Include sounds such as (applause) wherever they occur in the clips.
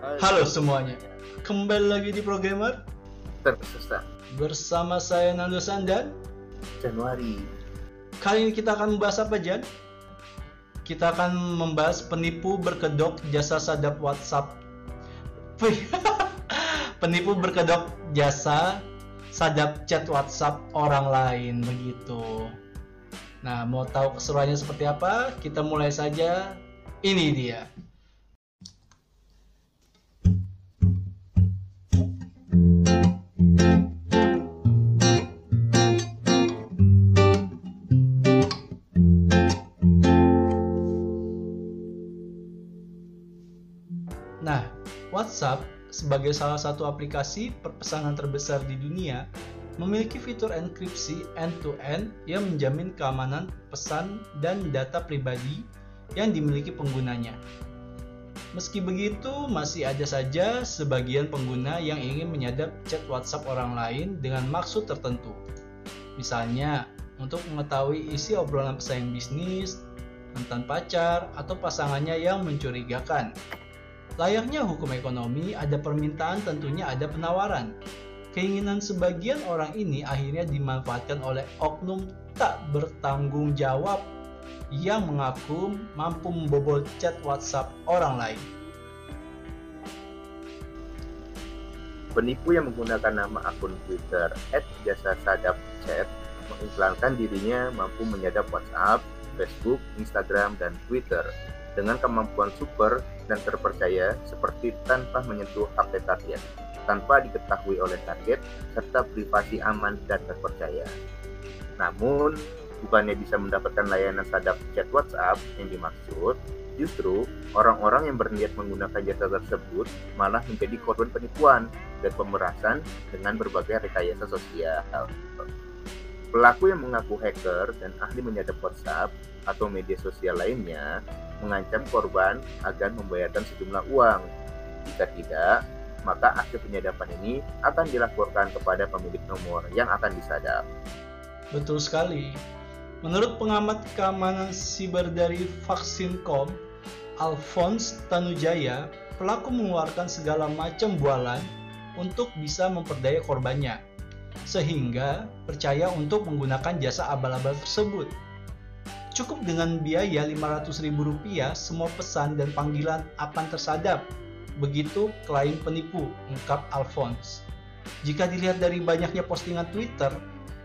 Halo semuanya, kembali lagi di Programmer bersama saya Nando Sandan. Januari. Kali ini kita akan membahas apa, Jan? Kita akan membahas penipu berkedok jasa sadap WhatsApp. (laughs) Penipu berkedok jasa sadap chat WhatsApp orang lain begitu. Nah, mau tahu keseruannya seperti apa? Kita mulai saja. Ini dia. WhatsApp sebagai salah satu aplikasi perpesanan terbesar di dunia memiliki fitur enkripsi end-to-end yang menjamin keamanan pesan dan data pribadi yang dimiliki penggunanya. Meski begitu, masih ada saja sebagian pengguna yang ingin menyadap chat WhatsApp orang lain dengan maksud tertentu. Misalnya, untuk mengetahui isi obrolan pesaing bisnis, mantan pacar, atau pasangannya yang mencurigakan. Layaknya hukum ekonomi, ada permintaan tentunya ada penawaran. Keinginan sebagian orang ini akhirnya dimanfaatkan oleh oknum tak bertanggung jawab yang mengaku mampu membobol chat WhatsApp orang lain. Penipu yang menggunakan nama akun Twitter @jasa_sadap_chat mengiklankan dirinya mampu menyadap WhatsApp, Facebook, Instagram, dan Twitter dengan kemampuan super dan terpercaya seperti tanpa menyentuh HP target, tanpa diketahui oleh target, serta privasi aman dan terpercaya. Namun, bukannya bisa mendapatkan layanan sadap chat WhatsApp yang dimaksud, justru orang-orang yang berniat menggunakan jasa tersebut malah menjadi korban penipuan dan pemerasan dengan berbagai rekayasa sosial. Pelaku yang mengaku hacker dan ahli menyadap WhatsApp atau media sosial lainnya mengancam korban agar membayarkan sejumlah uang. Jika tidak, maka aksi penyadapan ini akan dilaporkan kepada pemilik nomor yang akan disadap. Betul sekali. Menurut pengamat keamanan siber dari Vaksincom, Alphonse Tanujaya, pelaku mengeluarkan segala macam bualan untuk bisa memperdaya korbannya, sehingga percaya untuk menggunakan jasa abal-abal tersebut. Cukup dengan biaya Rp500.000, semua pesan dan panggilan akan tersadap. Begitu klien penipu, ungkap Alphonse. Jika dilihat dari banyaknya postingan Twitter,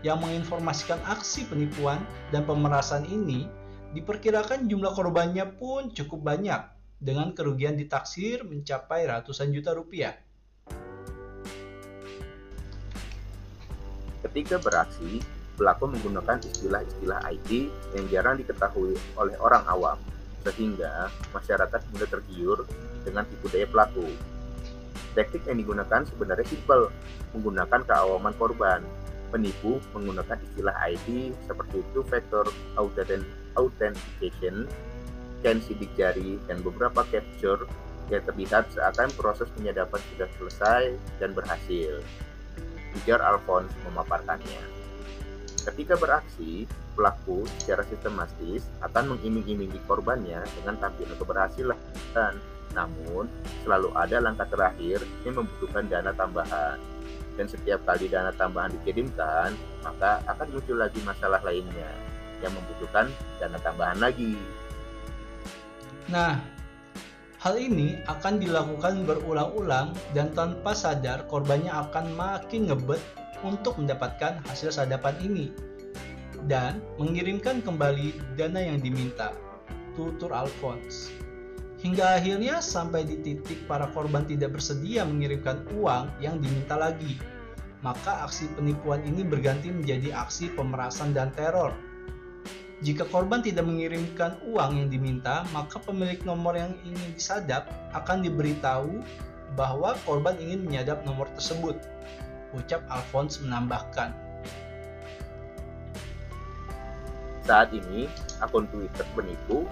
yang menginformasikan aksi penipuan dan pemerasan ini, diperkirakan jumlah korbannya pun cukup banyak, dengan kerugian ditaksir mencapai ratusan juta rupiah. Ketika beraksi, pelaku menggunakan istilah-istilah IT yang jarang diketahui oleh orang awam, sehingga masyarakat mudah tergiur dengan tipu daya pelaku. Teknik yang digunakan sebenarnya simpel, menggunakan keawaman korban, penipu menggunakan istilah ID seperti itu factor authentication, scan sidik jari, dan beberapa capture yang terlihat seakan proses penyadapan sudah selesai dan berhasil. Ujar Alphonse memaparkannya. Ketika beraksi, pelaku secara sistematis akan mengiming-imingi korbannya dengan tampilan keberhasilan. Namun, selalu ada langkah terakhir yang membutuhkan dana tambahan dan setiap kali dana tambahan dikirimkan, maka akan muncul lagi masalah lainnya yang membutuhkan dana tambahan lagi. Nah, hal ini akan dilakukan berulang-ulang dan tanpa sadar korbannya akan makin ngebet untuk mendapatkan hasil sadapan ini dan mengirimkan kembali dana yang diminta. Tutur Alphonse. Hingga akhirnya sampai di titik para korban tidak bersedia mengirimkan uang yang diminta lagi. Maka aksi penipuan ini berganti menjadi aksi pemerasan dan teror. Jika korban tidak mengirimkan uang yang diminta, maka pemilik nomor yang ingin disadap akan diberitahu bahwa korban ingin menyadap nomor tersebut. Ucap Alphonse menambahkan. Saat ini, akun Twitter penipu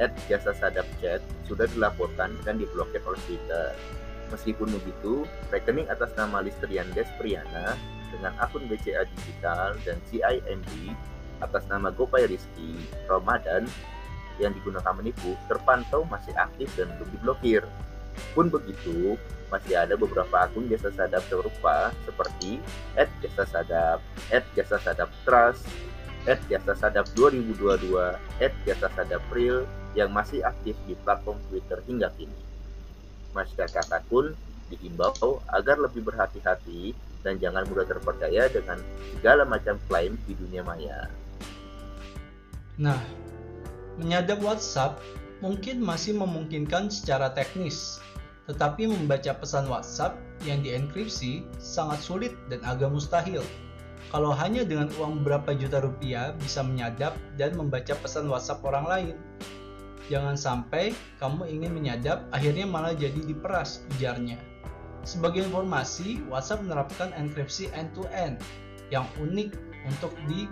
at jasa sadap chat sudah dilaporkan dan diblokir oleh Twitter. Meskipun begitu, rekening atas nama Listrian Despriana dengan akun BCA Digital dan CIMB atas nama Gopay Rizky Ramadan yang digunakan menipu terpantau masih aktif dan belum diblokir. Pun begitu, masih ada beberapa akun jasa sadap serupa seperti jasa sadap, jasa sadap trust, jasa sadap 2022, jasa sadap real yang masih aktif di platform Twitter hingga kini. Masyarakat akun diimbau agar lebih berhati-hati dan jangan mudah terpercaya dengan segala macam klaim di dunia maya. Nah, menyadap WhatsApp mungkin masih memungkinkan secara teknis, tetapi membaca pesan WhatsApp yang dienkripsi sangat sulit dan agak mustahil. Kalau hanya dengan uang beberapa juta rupiah bisa menyadap dan membaca pesan WhatsApp orang lain. Jangan sampai kamu ingin menyadap akhirnya malah jadi diperas ujarnya. Sebagai informasi, WhatsApp menerapkan enkripsi end-to-end yang unik untuk di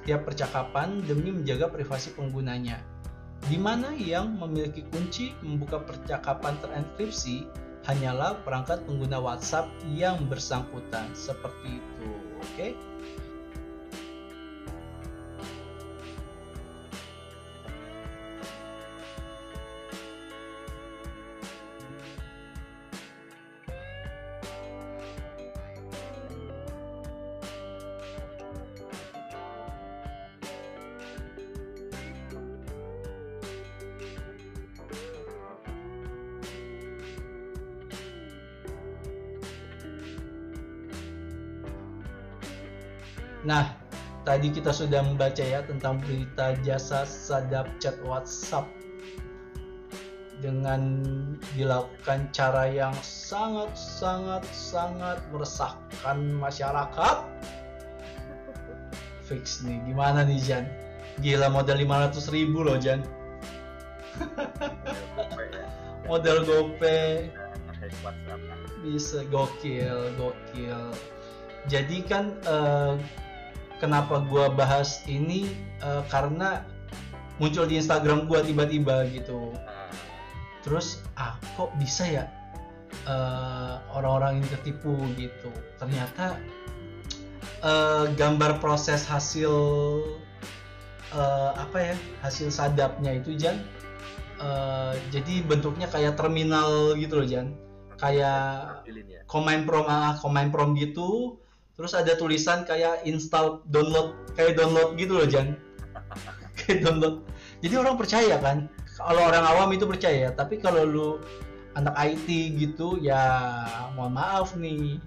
setiap percakapan demi menjaga privasi penggunanya. Di mana yang memiliki kunci membuka percakapan terenkripsi hanyalah perangkat pengguna WhatsApp yang bersangkutan seperti itu. Oke. Okay? Tadi kita sudah membaca ya tentang berita jasa sadap chat WhatsApp dengan dilakukan cara yang sangat sangat sangat meresahkan masyarakat. Fix nih, gimana nih Jan? Gila modal 500 ribu loh Jan. (laughs) modal gope bisa gokil gokil jadi kan uh, kenapa gue bahas ini uh, karena muncul di Instagram gue tiba-tiba gitu. Terus ah kok bisa ya uh, orang-orang ini ketipu? gitu. Ternyata uh, gambar proses hasil uh, apa ya hasil sadapnya itu Jan uh, jadi bentuknya kayak terminal gitu loh Jan. Kayak command prom ah command prom gitu terus ada tulisan kayak install download kayak download gitu loh Jan. (laughs) Kayak download. Jadi orang percaya kan? Kalau orang awam itu percaya. Tapi kalau lu anak IT gitu ya mohon maaf nih.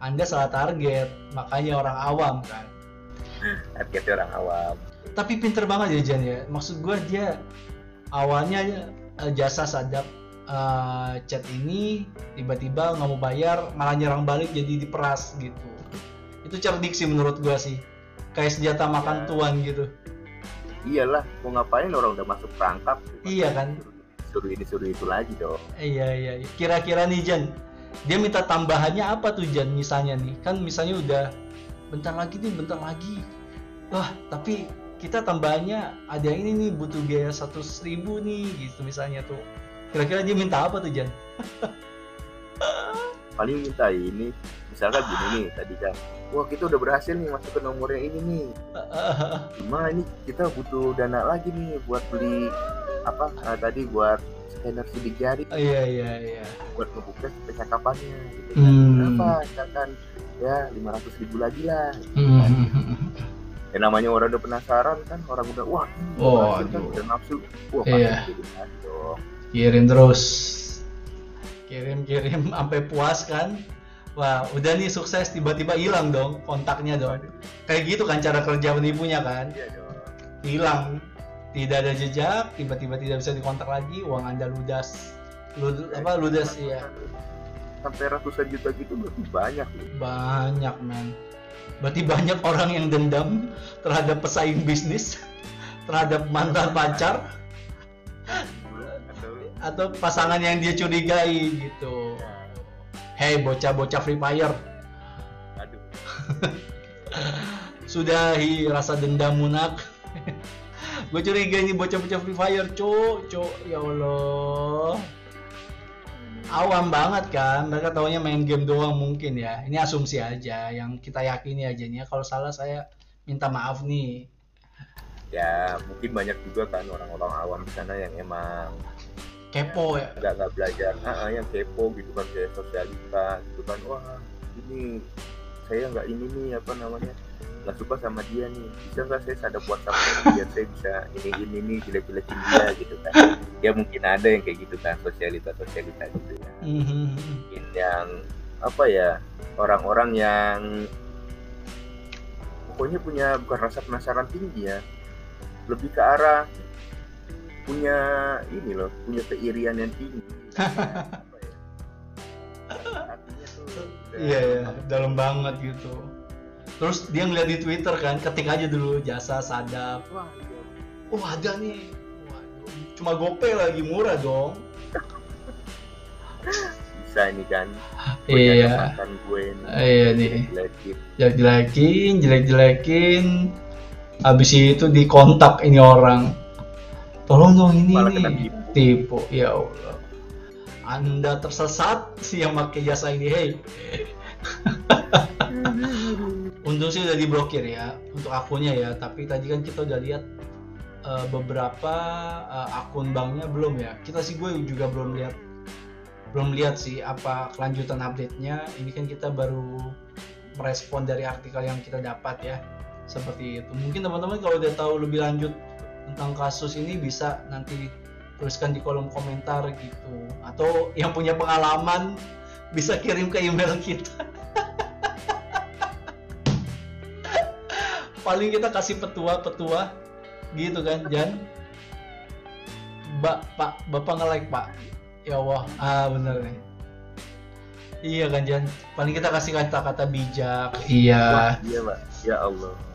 Anda salah target. Makanya orang awam kan. Targetnya orang awam. Tapi pinter banget ya Jan ya. Maksud gue dia awalnya eh, jasa sadap uh, chat ini tiba-tiba nggak mau bayar malah nyerang balik jadi diperas gitu. Itu cerdik sih menurut gua sih. Kayak senjata makan ya. tuan gitu. Iyalah mau ngapain orang udah masuk perangkap? Iya kan? Suruh ini suruh itu lagi dong. Iya iya, iya. kira-kira nih Jan dia minta tambahannya apa tuh Jan misalnya nih? Kan misalnya udah bentar lagi nih bentar lagi. Wah tapi kita tambahannya ada ini nih butuh biaya satu ribu nih gitu misalnya tuh kira-kira dia minta apa tuh Jan? (laughs) Paling minta ini misalkan gini nih tadi kan. Wah kita udah berhasil nih masuk ke nomor yang ini nih. (laughs) Cuma ini kita butuh dana lagi nih buat beli apa uh, tadi buat scanner sidik jari. Oh, iya iya iya. Buat ngebuka percakapannya gitu kan. Hmm. berapa misalkan ya lima ratus ribu lagi lah gitu hmm. kan. ya namanya orang udah penasaran kan orang udah wah oh, kan udah nafsu. Wah iya. Kirim terus. Kirim kirim (laughs) sampai puas kan? Wah udah nih sukses tiba-tiba hilang dong kontaknya dong. Kayak gitu kan cara kerja penipunya kan? Iya hilang. Tidak ada jejak tiba-tiba tidak bisa dikontak lagi uang anda ludas. Lud, apa ludas ya sampai ratusan juta gitu berarti banyak ya. banyak men. Berarti banyak orang yang dendam terhadap pesaing bisnis (laughs) terhadap mantan pacar atau pasangan yang dia curigai gitu Hei bocah-bocah Free Fire. Aduh. (laughs) Sudahi rasa dendam munak. (laughs) gue curiga ini bocah-bocah Free Fire, cok, cok, ya Allah. Awam banget kan, mereka taunya main game doang mungkin ya. Ini asumsi aja, yang kita yakini aja nih. Ya. Kalau salah saya minta maaf nih. Ya mungkin banyak juga kan orang-orang awam di sana yang emang kepo ya? Nggak nggak belajar. Ah ah, yang kepo gitu kan kayak sosialita gitu kan. Wah ini saya nggak ini nih apa namanya nggak suka sama dia nih. Bisa nggak saya sadap WhatsApp biar saya bisa ini ini nih jelek-jelekin dia gitu kan. Ya mungkin ada yang kayak gitu kan sosialita sosialita gitu ya. Mhm. mungkin yang apa ya orang-orang yang pokoknya punya bukan rasa penasaran tinggi ya. Lebih ke arah punya ini loh punya keirian yang tinggi. (laughs) Ya? Tuh iya ya dalam banget gitu. Terus dia ngeliat di Twitter kan ketik aja dulu jasa sadap. Wah oh ada nih. Waduh, cuma gopay lagi murah dong. Bisa ini kan? (laughs) Iya. Gue nih Iya nih. Jelek-jelekin. jelek-jelekin jelek-jelekin. Habis itu dikontak ini orang tolong dong ini Malah nih. kena tipu. ya Allah. Anda tersesat sih (laughs) yang pakai jasa ini hei (laughs) untung sih udah diblokir ya untuk akunnya ya. Tapi tadi kan kita udah lihat eh, beberapa eh, akun banknya belum ya. Kita sih gue juga belum lihat belum lihat sih apa kelanjutan update-nya. Ini kan kita baru merespon dari artikel yang kita dapat ya. Seperti itu. Mungkin teman-teman kalau udah tahu lebih lanjut tentang kasus ini bisa nanti tuliskan di kolom komentar gitu. Atau yang punya pengalaman bisa kirim ke email kita. (laughs) Paling kita kasih petua-petua gitu kan Jan? Mbak Pak Bapak nge-like Pak? Ya Allah ah bener nih. Iya kan Jan? Paling kita kasih kata-kata bijak. Wah, iya. Iya pak. Ya Allah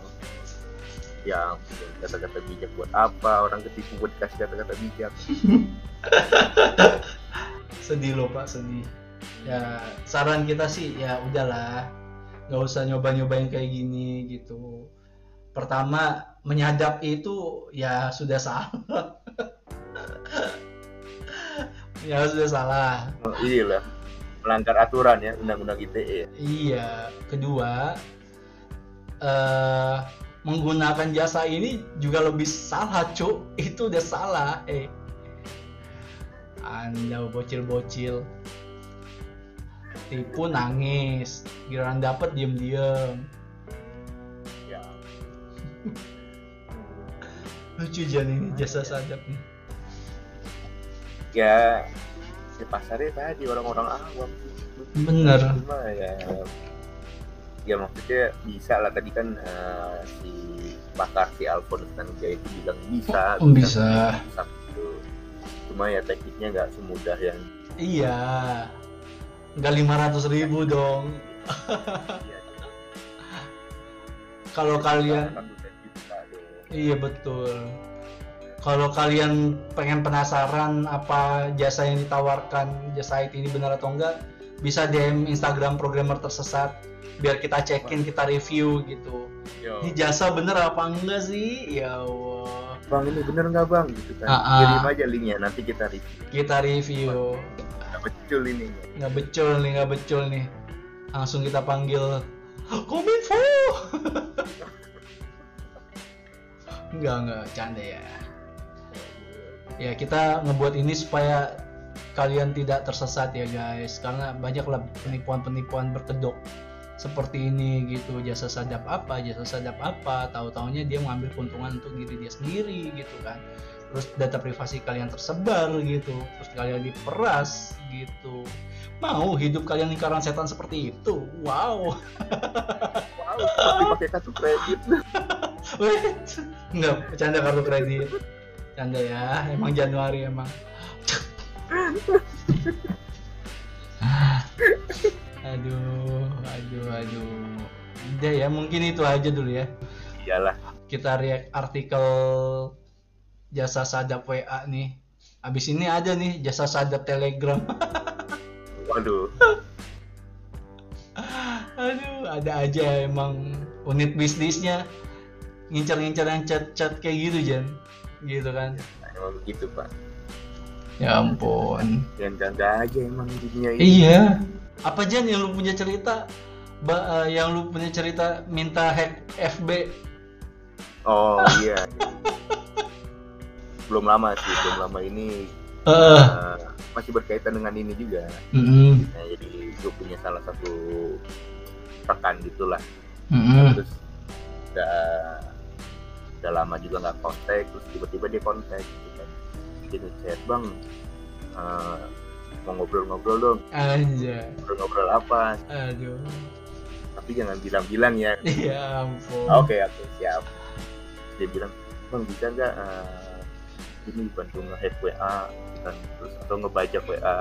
ya ampun kata-kata bijak buat apa orang ketipu buat dikasih kata-kata bijak (laughs) sedih loh Pak sedih. Ya saran kita sih ya udahlah. Nggak usah nyoba-nyobain kayak gini gitu. Pertama menyadap itu ya sudah salah. (laughs) Ya sudah salah. Oh, iya lah melanggar aturan ya undang-undang ITE ya. Iya, kedua eh menggunakan jasa ini juga lebih salah, Cuk. Itu udah salah, eh. Anda bocil-bocil. Tipu nangis, giliran dapet diem-diem. ya (laughs) Lucu Jan ini jasa sadap nih. ya ya pasarnya tadi orang-orang awam Bener. cuma ya ya maksudnya bisa lah tadi kan eh, si pakar si Alphonse Tanujaya itu bilang bisa Oh, bisa. bisa gitu. cuma ya tekniknya nggak semudah yang Iya. Enggak 500 ribu dong. Iya, Kalau kalian ratusan juta dong. Iya betul. Kalau kalian pengen penasaran apa jasa yang ditawarkan jasa IT ini benar atau enggak, bisa DM Instagram programmer tersesat biar kita cekin, kita review gitu. Yo. Ini jasa bener apa enggak sih? Ya Allah. bang ini bener nggak bang gitu kan ah. kirim aja linknya nanti kita review Kita review. nggak betul ini Nggak becul nih, nggak becul nih. Langsung kita panggil Kominfo. (laughs) enggak, enggak, canda ya. ya kita ngebuat ini supaya kalian tidak tersesat ya guys. Karena banyaklah penipuan-penipuan berkedok seperti ini gitu. Jasa sadap apa jasa sadap apa. Tahu taunya dia mengambil keuntungan untuk diri dia sendiri gitu kan. Terus data privasi kalian tersebar gitu. Terus kalian diperas gitu. Mau hidup kalian lingkaran setan seperti itu? Wow. Wow pakai kartu kredit. (laughs) Wait, nggak bercanda kartu kredit. Canda ya emang Januari emang (laughs) aduh aduh aduh. Udah ya mungkin itu aja dulu ya. Iyalah. Kita react artikel jasa sadap WA nih. Abis ini ada nih jasa sadap telegram. (laughs) Waduh. Aduh ada aja emang unit bisnisnya. Ngincar-ngincar yang chat-chat kayak gitu Jan gitu kan. Emang begitu pak ya ampun. Yang ganda aja emang dunia ini. Iya. Apa Jan yang lu punya cerita? Ba- eh, yang lu punya cerita minta hack FB oh iya. (laughs) Belum lama sih belum lama ini uh. masih berkaitan dengan ini juga. Mm-hmm. nah, jadi gue punya salah satu rekan gitulah. Mm-hmm. terus udah udah lama juga nggak kontak terus tiba-tiba dia kontak. gitu dia ngechat bang uh, mau ngobrol-ngobrol dong. Aja ngobrol-ngobrol apa? Aduh. Tapi jangan bilang-bilang ya. Iya ampun. Oke okay, oke okay, siap. Dia bilang bang bisa nggak uh, ini bantu nge-hack WA kan? Terus atau ngebajak WA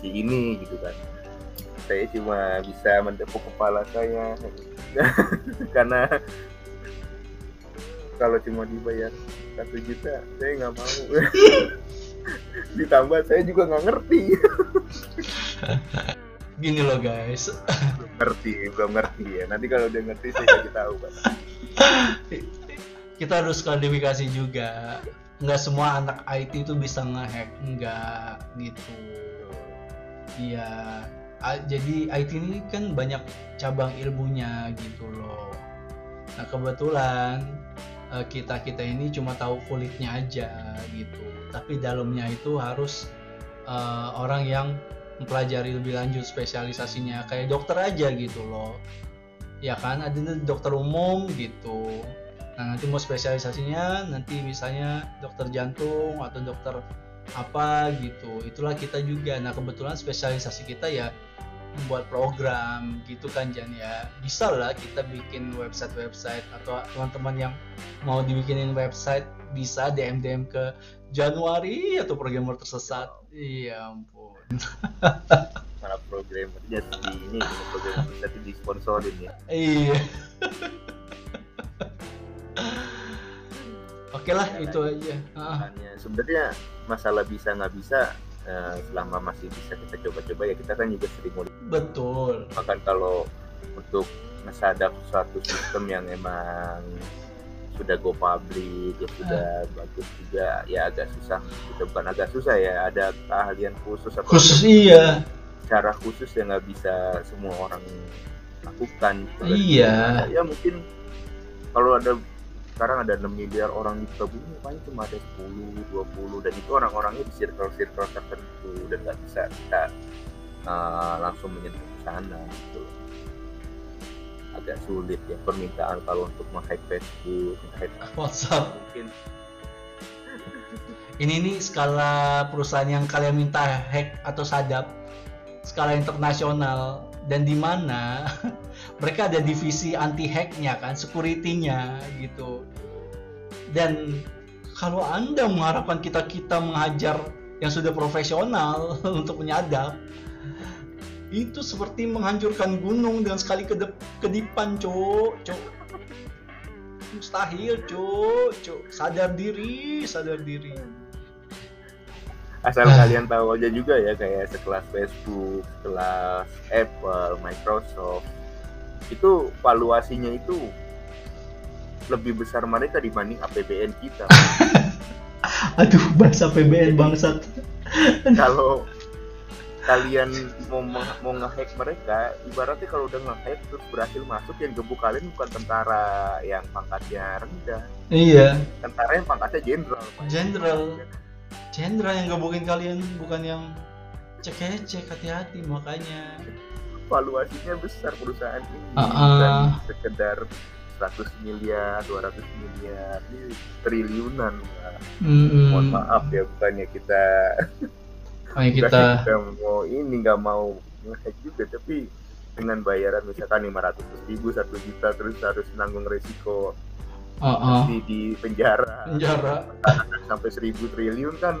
si ini gitu kan. Saya cuma bisa mendepuk kepala saya. (laughs) Karena kalau cuma dibayar satu juta saya nggak mau. (laughs) Ditambah saya juga nggak ngerti. (laughs) Gini loh guys. Belum ngerti belum ngerti ya. Nanti kalau udah ngerti saya kasih tahu kan (laughs) kita harus klarifikasi juga. Nggak semua anak IT itu bisa ngehack. Nggak gitu. Iya. Jadi IT ini kan banyak cabang ilmunya gitu loh. Nah kebetulan eh, kita kita ini cuma tahu kulitnya aja gitu. Tapi dalamnya itu harus uh, orang yang mempelajari lebih lanjut spesialisasinya. Kayak dokter aja gitu loh. Ya kan ada dokter umum gitu. Nah nanti mau spesialisasinya nanti misalnya dokter jantung atau dokter apa gitu. Itulah kita juga. Nah kebetulan spesialisasi kita ya membuat program gitu kan Jan ya. Bisa lah kita bikin website-website atau teman-teman yang mau dibikinin website bisa DM DM ke Januari atau programmer tersesat. Iya ampun. (laughs) Para programmer jadi ini programmer tapi disponsorin ya. Iya. Oke lah, ya, itu aja. Sebenarnya masalah bisa nggak bisa uh, selama masih bisa kita coba-coba ya kita kan juga sering mau betul. Bahkan kalau untuk ngesadap suatu sistem yang emang sudah go public ya sudah uh. bagus juga ya agak susah. Itu bukan agak susah ya ada keahlian khusus atau khusus iya. cara khusus yang nggak bisa semua orang lakukan. Iya. Ya mungkin kalau ada sekarang ada 6 miliar orang di bumi paling cuma ada 10 20 dan itu orang-orangnya di circle-circle tertentu dan nggak bisa kita uh, langsung menyentuh ke sana gitu. Agak sulit ya permintaan kalau untuk menghack Facebook, menghack (laughs) WhatsApp. mungkin. (laughs) Ini nih skala perusahaan yang kalian minta hack atau sadap skala internasional dan di mana (laughs) mereka ada divisi anti hacknya kan security-nya gitu. Dan kalau anda mengharapkan kita kita mengajar yang sudah profesional (laughs) untuk menyadap itu seperti menghancurkan gunung dengan sekali kedep kedipan cok cok mustahil cok cok sadar diri sadar diri. Asal ah. kalian tahu aja juga ya kayak sekelas Facebook, sekelas Apple, Microsoft itu valuasinya itu lebih besar mereka dibanding APBN kita. (laughs) Aduh, bahasa APBN bangsat. Kalau kalian mau mau ngehack mereka, ibaratnya kalau udah ngehack terus berhasil masuk yang gebuk kalian bukan tentara yang pangkatnya rendah. Iya. Tentara yang pangkatnya jenderal. Jenderal Cendra yang gebukin kalian bukan yang cek cek hati-hati makanya valuasinya besar perusahaan ini uh -uh. sekedar 100 miliar 200 miliar ini triliunan mm -hmm. mohon maaf ya bukannya kita (laughs) Bukannya kita... kita mau ini nggak mau ngehack juga tapi dengan bayaran misalkan 500 ribu satu juta terus harus nanggung resiko uh-uh. di, di penjara penjara (laughs) sampai seribu triliun kan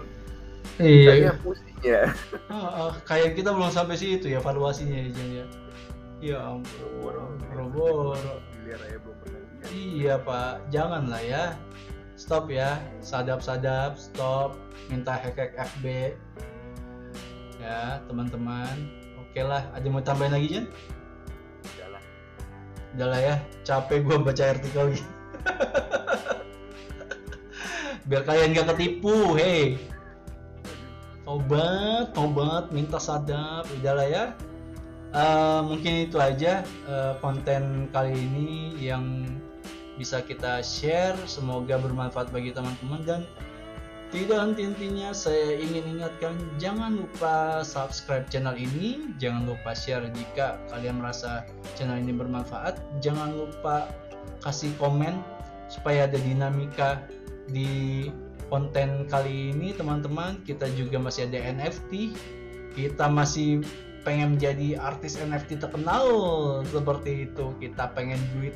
iya. Pusing ya. Uh, uh, kayak kita belum sampai situ ya valuasinya ya ya. Ya ampun boro iya pak. Jangan lah ya. Stop ya. Sadap-sadap stop. Minta hack hack FB ya teman-teman. Oke lah. Ada mau tambahin lagi Jan? udah lah. Udah lah ya. Capek gua baca artikel gitu (laughs) biar kalian gak ketipu hei tobat tobat minta sadap udahlah ya. Uh, mungkin itu aja uh, konten kali ini yang bisa kita share. Semoga bermanfaat bagi teman-teman dan tidak henti-hentinya saya ingin ingatkan jangan lupa subscribe channel ini, jangan lupa share jika kalian merasa channel ini bermanfaat, jangan lupa kasih komen supaya ada dinamika di konten kali ini teman-teman. Kita juga masih ada NFT, kita masih pengen menjadi artis NFT terkenal seperti itu. Kita pengen duit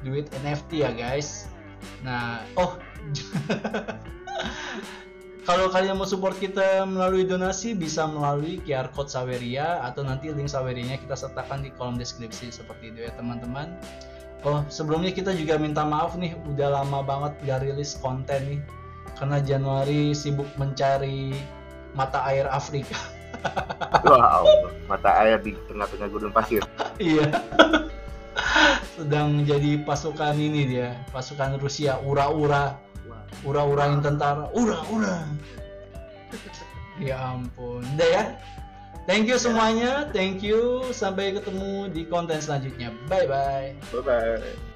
duit NFT ya guys. Nah, oh (laughs) kalau kalian mau support kita melalui donasi bisa melalui QR code Saweria atau nanti link Sawerianya kita sertakan di kolom deskripsi seperti itu ya teman-teman. Oh sebelumnya kita juga minta maaf nih udah lama banget gak rilis konten nih karena Januari sibuk mencari mata air Afrika. (laughs) wow, mata air di tengah-tengah gunung pasir. iya. (laughs) Sedang jadi pasukan ini dia, pasukan Rusia, ura-ura. Ura-urain tentara. Ura-ura. Ya ampun. Udah ya? Thank you semuanya. Thank you. Sampai ketemu di konten selanjutnya. Bye bye bye bye